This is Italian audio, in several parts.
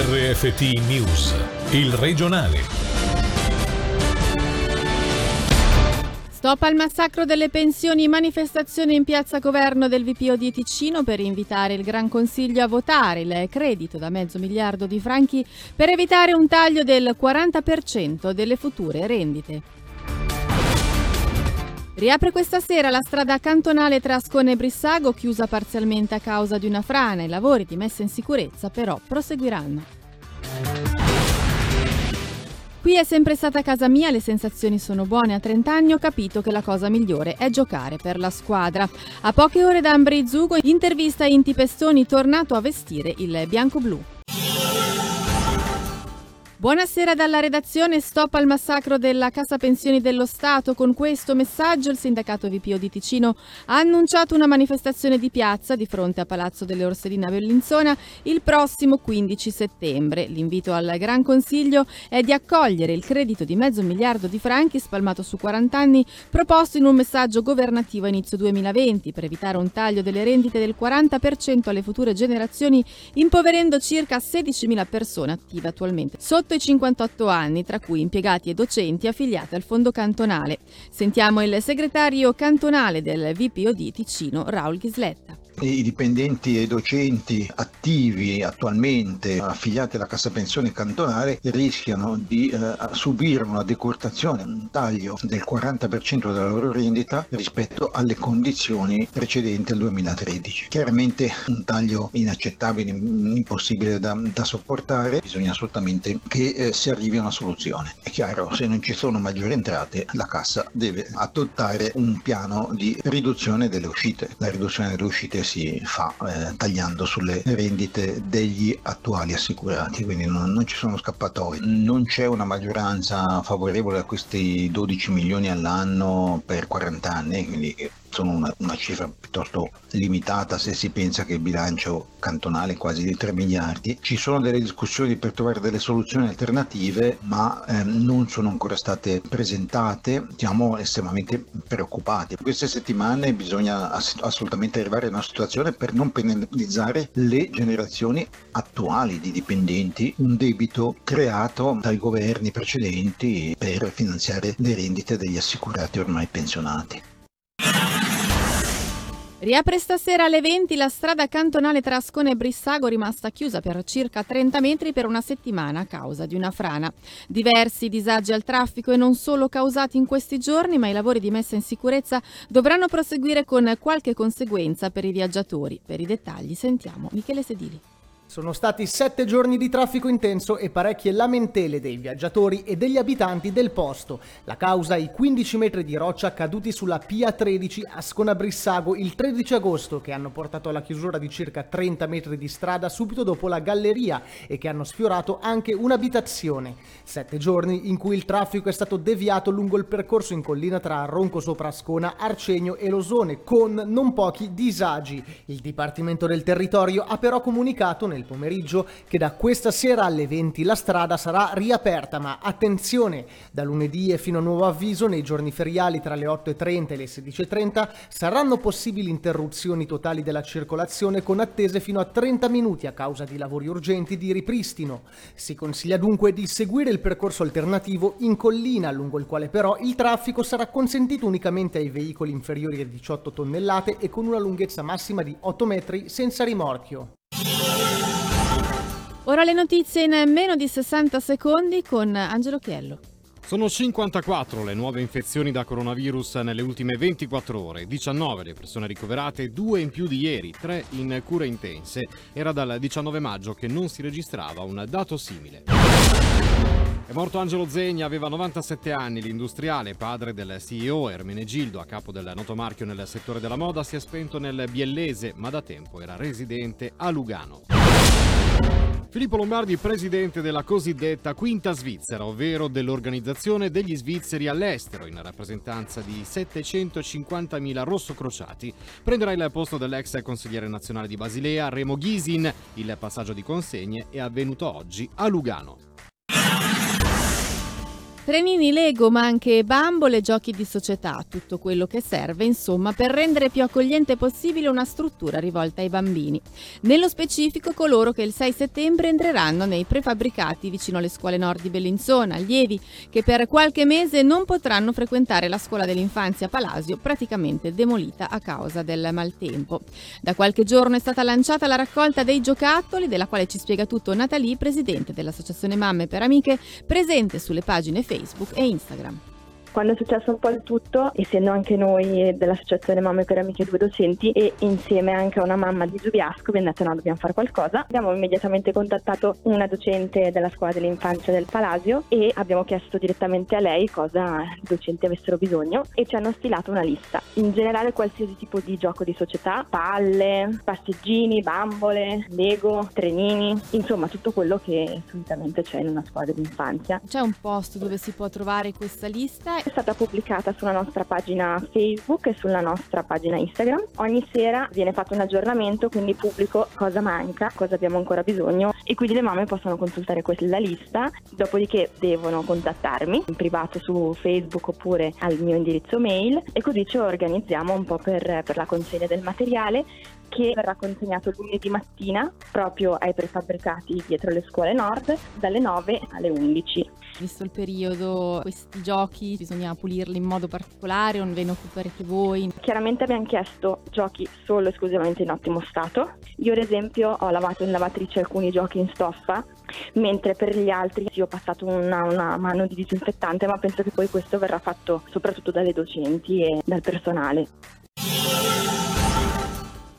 RFT News, il regionale. Stop al massacro delle pensioni, manifestazione in piazza Governo del VPO di Ticino per invitare il Gran Consiglio a votare il credito da mezzo miliardo di franchi per evitare un taglio del 40% delle future rendite. Riapre questa sera la strada cantonale tra Ascona e Brissago, chiusa parzialmente a causa di una frana. I lavori di messa in sicurezza però proseguiranno. Qui è sempre stata casa mia, le sensazioni sono buone. A 30 anni ho capito che la cosa migliore è giocare per la squadra. A poche ore da Ambri Zugo, intervista Inti Pestoni, tornato a vestire il bianco-blu. Buonasera dalla redazione, stop al massacro della Casa Pensioni dello Stato. Con questo messaggio il sindacato VPO di Ticino ha annunciato una manifestazione di piazza di fronte a Palazzo delle Orsedine a Bellinzona il prossimo 15 settembre. L'invito al Gran Consiglio è di accogliere il credito di mezzo miliardo di franchi spalmato su 40 anni proposto in un messaggio governativo a inizio 2020 per evitare un taglio delle rendite del 40% alle future generazioni impoverendo circa 16.000 persone attive attualmente. Sotto sotto i 58 anni, tra cui impiegati e docenti affiliati al fondo cantonale. Sentiamo il segretario cantonale del VPOD Ticino, Raul Ghisletta. I dipendenti e i docenti attivi attualmente affiliati alla Cassa Pensione cantonale rischiano di eh, subire una decurtazione, un taglio del 40% della loro rendita rispetto alle condizioni precedenti al 2013. Chiaramente un taglio inaccettabile, impossibile da, da sopportare, bisogna assolutamente che eh, si arrivi a una soluzione. È chiaro, se non ci sono maggiori entrate, la Cassa deve adottare un piano di riduzione delle uscite. La riduzione delle uscite si fa eh, tagliando sulle rendite degli attuali assicurati, quindi non, non ci sono scappatoi. Non c'è una maggioranza favorevole a questi 12 milioni all'anno per 40 anni, quindi sono una, una, cifra piuttosto limitata se si pensa che il bilancio cantonale è quasi di 3 miliardi. Ci sono delle discussioni per trovare delle soluzioni alternative, ma ehm, non sono ancora state presentate. Siamo estremamente preoccupati. Queste settimane bisogna ass- assolutamente arrivare a una situazione per non penalizzare le generazioni attuali di dipendenti, un debito creato dai governi precedenti per finanziare le rendite degli assicurati ormai pensionati. Riapre stasera alle 20 la strada cantonale tra Ascona e Brissago rimasta chiusa per circa 30 metri per una settimana a causa di una frana. Diversi disagi al traffico e non solo causati in questi giorni, ma i lavori di messa in sicurezza dovranno proseguire con qualche conseguenza per i viaggiatori. Per i dettagli sentiamo Michele Sedili. Sono stati sette giorni di traffico intenso e parecchie lamentele dei viaggiatori e degli abitanti del posto. La causa i 15 metri di roccia caduti sulla PIA 13 a Scona-Brissago il 13 agosto che hanno portato alla chiusura di circa 30 metri di strada subito dopo la galleria e che hanno sfiorato anche un'abitazione. Sette giorni in cui il traffico è stato deviato lungo il percorso in collina tra Ronco sopra Ascona, Arcegno e Losone con non pochi disagi. Il Dipartimento del Territorio ha però comunicato nel nel pomeriggio che da questa sera alle 20 la strada sarà riaperta, ma attenzione, da lunedì e fino a nuovo avviso nei giorni feriali tra le 8.30 e le 16.30 saranno possibili interruzioni totali della circolazione con attese fino a 30 minuti a causa di lavori urgenti di ripristino. Si consiglia dunque di seguire il percorso alternativo in collina, lungo il quale però il traffico sarà consentito unicamente ai veicoli inferiori a 18 tonnellate e con una lunghezza massima di 8 metri senza rimorchio. Ora le notizie in meno di 60 secondi con Angelo Chiello. Sono 54 le nuove infezioni da coronavirus nelle ultime 24 ore, 19 le persone ricoverate, 2 in più di ieri, 3 in cure intense. Era dal 19 maggio che non si registrava un dato simile. È morto Angelo Zegni, aveva 97 anni, l'industriale, padre del CEO Ermenegildo, a capo del noto marchio nel settore della moda, si è spento nel Biellese, ma da tempo era residente a Lugano. Filippo Lombardi, presidente della cosiddetta Quinta Svizzera, ovvero dell'organizzazione degli svizzeri all'estero, in rappresentanza di 750.000 rossocrociati, prenderà il posto dell'ex consigliere nazionale di Basilea, Remo Ghisin. Il passaggio di consegne è avvenuto oggi a Lugano. Trenini Lego, ma anche bambole, giochi di società, tutto quello che serve, insomma, per rendere più accogliente possibile una struttura rivolta ai bambini. Nello specifico coloro che il 6 settembre entreranno nei prefabbricati vicino alle scuole nord di Bellinzona, allievi che per qualche mese non potranno frequentare la scuola dell'infanzia Palasio, praticamente demolita a causa del maltempo. Da qualche giorno è stata lanciata la raccolta dei giocattoli, della quale ci spiega tutto Natalie, presidente dell'Associazione Mamme per Amiche, presente sulle pagine Facebook Facebook e Instagram. Quando è successo un po' il tutto, essendo anche noi dell'Associazione Mamme per Amiche Due Docenti e insieme anche a una mamma di Giubiasco, abbiamo detto no, dobbiamo fare qualcosa. Abbiamo immediatamente contattato una docente della scuola dell'infanzia del Palasio e abbiamo chiesto direttamente a lei cosa i docenti avessero bisogno e ci hanno stilato una lista. In generale qualsiasi tipo di gioco di società, palle, passeggini, bambole, Lego, trenini, insomma tutto quello che solitamente c'è in una scuola dell'infanzia. C'è un posto dove si può trovare questa lista è stata pubblicata sulla nostra pagina Facebook e sulla nostra pagina Instagram. Ogni sera viene fatto un aggiornamento, quindi pubblico cosa manca, cosa abbiamo ancora bisogno e quindi le mamme possono consultare quella lista, dopodiché devono contattarmi in privato su Facebook oppure al mio indirizzo mail e così ci organizziamo un po' per, per la consegna del materiale che verrà consegnato lunedì mattina proprio ai prefabbricati dietro le scuole nord dalle 9 alle 11. Visto il periodo, questi giochi bisogna pulirli in modo particolare o ve ne occuperete voi? Chiaramente abbiamo chiesto giochi solo esclusivamente in ottimo stato. Io ad esempio ho lavato in lavatrice alcuni giochi in stoffa, mentre per gli altri sì, ho passato una, una mano di disinfettante, ma penso che poi questo verrà fatto soprattutto dalle docenti e dal personale.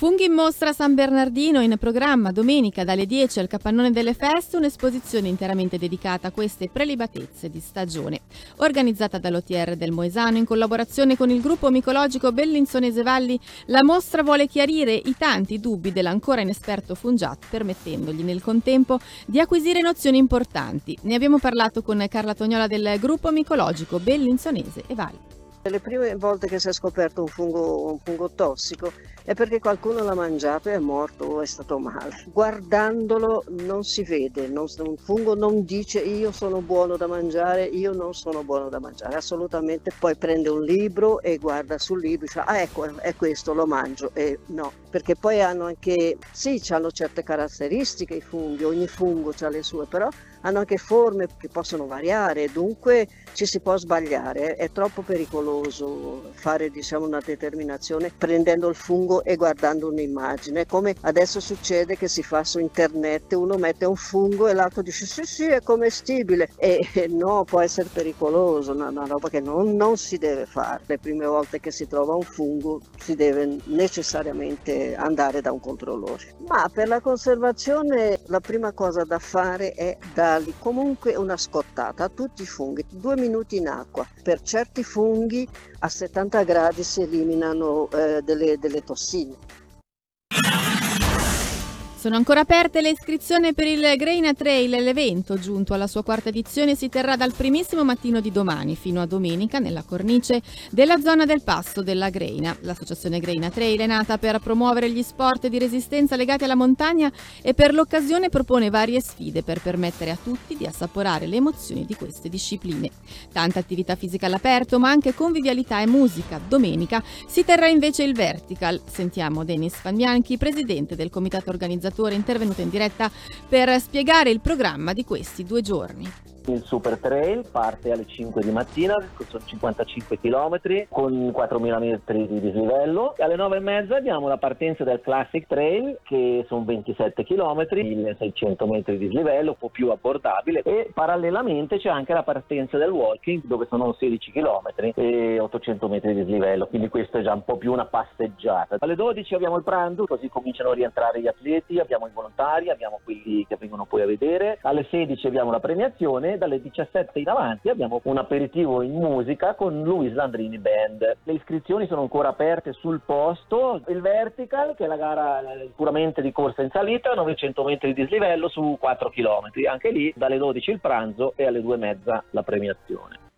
Funghi in mostra San Bernardino in programma domenica dalle 10 al Capannone delle Feste un'esposizione interamente dedicata a queste prelibatezze di stagione. Organizzata dall'OTR del Moesano in collaborazione con il gruppo micologico Bellinzonese Valli, la mostra vuole chiarire i tanti dubbi dell'ancora inesperto Fungiat permettendogli nel contempo di acquisire nozioni importanti. Ne abbiamo parlato con Carla Tognola del gruppo micologico Bellinzonese e Valli. Le prime volte che si è scoperto un fungo, un fungo tossico è perché qualcuno l'ha mangiato e è morto o è stato male. Guardandolo non si vede, non, un fungo non dice io sono buono da mangiare, io non sono buono da mangiare, assolutamente. Poi prende un libro e guarda sul libro e dice ah ecco è questo, lo mangio e no, perché poi hanno anche, sì, hanno certe caratteristiche i funghi, ogni fungo ha le sue, però hanno anche forme che possono variare, dunque ci si può sbagliare, è troppo pericoloso fare diciamo, una determinazione prendendo il fungo e guardando un'immagine, come adesso succede che si fa su internet, uno mette un fungo e l'altro dice sì sì è commestibile e no, può essere pericoloso, una, una roba che non, non si deve fare, le prime volte che si trova un fungo si deve necessariamente andare da un controllore. Ma per la conservazione la prima cosa da fare è da dargli comunque una scottata a tutti i funghi, due minuti in acqua. Per certi funghi a 70 gradi si eliminano eh, delle, delle tossine. Sono ancora aperte le iscrizioni per il Greina Trail, l'evento giunto alla sua quarta edizione si terrà dal primissimo mattino di domani fino a domenica nella cornice della zona del passo della Greina. L'associazione Greina Trail è nata per promuovere gli sport di resistenza legati alla montagna e per l'occasione propone varie sfide per permettere a tutti di assaporare le emozioni di queste discipline. Tanta attività fisica all'aperto ma anche convivialità e musica. Domenica si terrà invece il Vertical. Sentiamo Denis Fanbianchi, presidente del comitato organizzatore organizzatore intervenuto in diretta per spiegare il programma di questi due giorni. Il Super Trail parte alle 5 di mattina, sono 55 km con 4.000 metri di dislivello. Alle 9 e mezza abbiamo la partenza del Classic Trail che sono 27 km, 1.600 metri di dislivello, un po' più abbordabile e parallelamente c'è anche la partenza del walking dove sono 16 km e 800 metri di dislivello, quindi questo è già un po' più una passeggiata. Alle 12 abbiamo il pranzo, così cominciano a rientrare gli atleti, abbiamo i volontari, abbiamo quelli che vengono poi a vedere. Alle 16 abbiamo la premiazione dalle 17 in avanti abbiamo un aperitivo in musica con Luis Landrini Band. Le iscrizioni sono ancora aperte sul posto, il Vertical che è la gara puramente di corsa in salita, 900 metri di dislivello su 4 km, anche lì dalle 12 il pranzo e alle 2 e mezza la premiazione.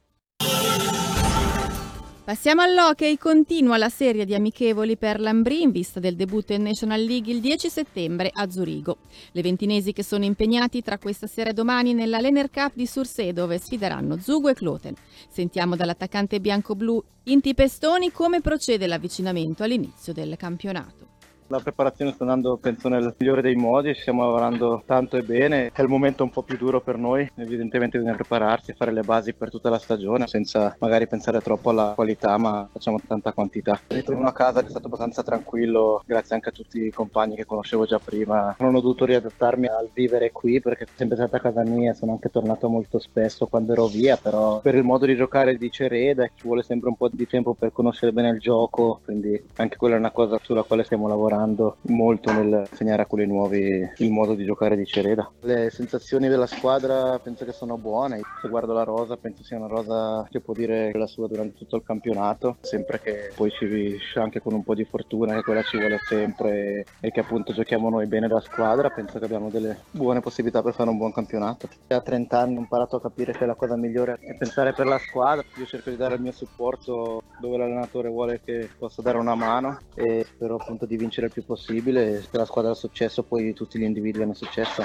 Passiamo all'hockey, continua la serie di amichevoli per l'Ambrì in vista del debutto in National League il 10 settembre a Zurigo. Le ventinesi che sono impegnati tra questa sera e domani nella Lener Cup di Sursee dove sfideranno Zugo e Kloten. Sentiamo dall'attaccante bianco-blu Inti Pestoni come procede l'avvicinamento all'inizio del campionato. La preparazione sta andando penso nel migliore dei modi, stiamo lavorando tanto e bene, è il momento un po' più duro per noi, evidentemente bisogna prepararsi e fare le basi per tutta la stagione senza magari pensare troppo alla qualità ma facciamo tanta quantità. Ritorno a casa è stato abbastanza tranquillo grazie anche a tutti i compagni che conoscevo già prima, non ho dovuto riadattarmi al vivere qui perché sono sempre stata casa mia, sono anche tornato molto spesso quando ero via, però per il modo di giocare di Cereda ci vuole sempre un po' di tempo per conoscere bene il gioco, quindi anche quella è una cosa sulla quale stiamo lavorando lavorando molto nel segnare a quelli nuovi il modo di giocare di Cereda. Le sensazioni della squadra penso che sono buone, se guardo la rosa penso sia una rosa che può dire la sua durante tutto il campionato, sempre che poi ci riesce anche con un po' di fortuna che quella ci vuole sempre e che appunto giochiamo noi bene da squadra, penso che abbiamo delle buone possibilità per fare un buon campionato. A 30 anni ho imparato a capire che la cosa migliore è pensare per la squadra, io cerco di dare il mio supporto dove l'allenatore vuole che possa dare una mano e spero appunto di vincere il più possibile, che la squadra ha successo, poi tutti gli individui hanno successo.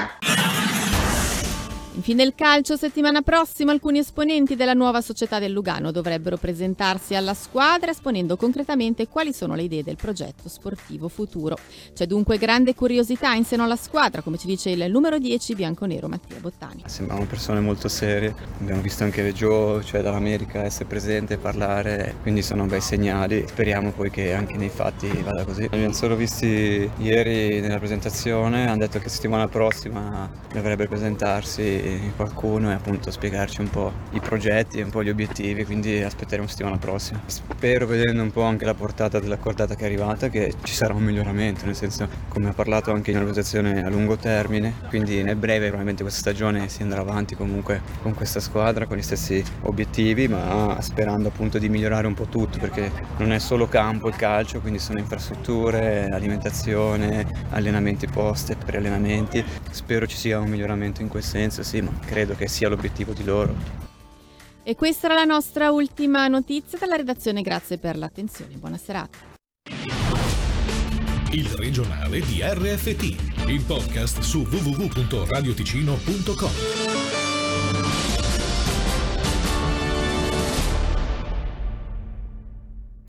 Infine il calcio, settimana prossima alcuni esponenti della nuova società del Lugano dovrebbero presentarsi alla squadra esponendo concretamente quali sono le idee del progetto sportivo futuro. C'è dunque grande curiosità in seno alla squadra, come ci dice il numero 10 bianconero Mattia Bottani. Sembrano persone molto serie, abbiamo visto anche Joe, cioè dall'America, essere presente, e parlare, quindi sono bei segnali. Speriamo poi che anche nei fatti vada così. Abbiamo solo visti ieri nella presentazione, hanno detto che settimana prossima dovrebbe presentarsi qualcuno e appunto spiegarci un po' i progetti e un po' gli obiettivi, quindi aspetteremo settimana prossima. Spero vedendo un po' anche la portata della cordata che è arrivata che ci sarà un miglioramento, nel senso come ha parlato anche in una valutazione a lungo termine, quindi nel breve probabilmente questa stagione si andrà avanti comunque con questa squadra, con gli stessi obiettivi, ma sperando appunto di migliorare un po' tutto perché non è solo campo il calcio, quindi sono infrastrutture, alimentazione, allenamenti post, preallenamenti. Spero ci sia un miglioramento in quel senso, sì, ma credo che sia l'obiettivo di loro. E questa era la nostra ultima notizia dalla redazione, grazie per l'attenzione, buona serata. Il regionale di RFT, il podcast su www.radioticino.com.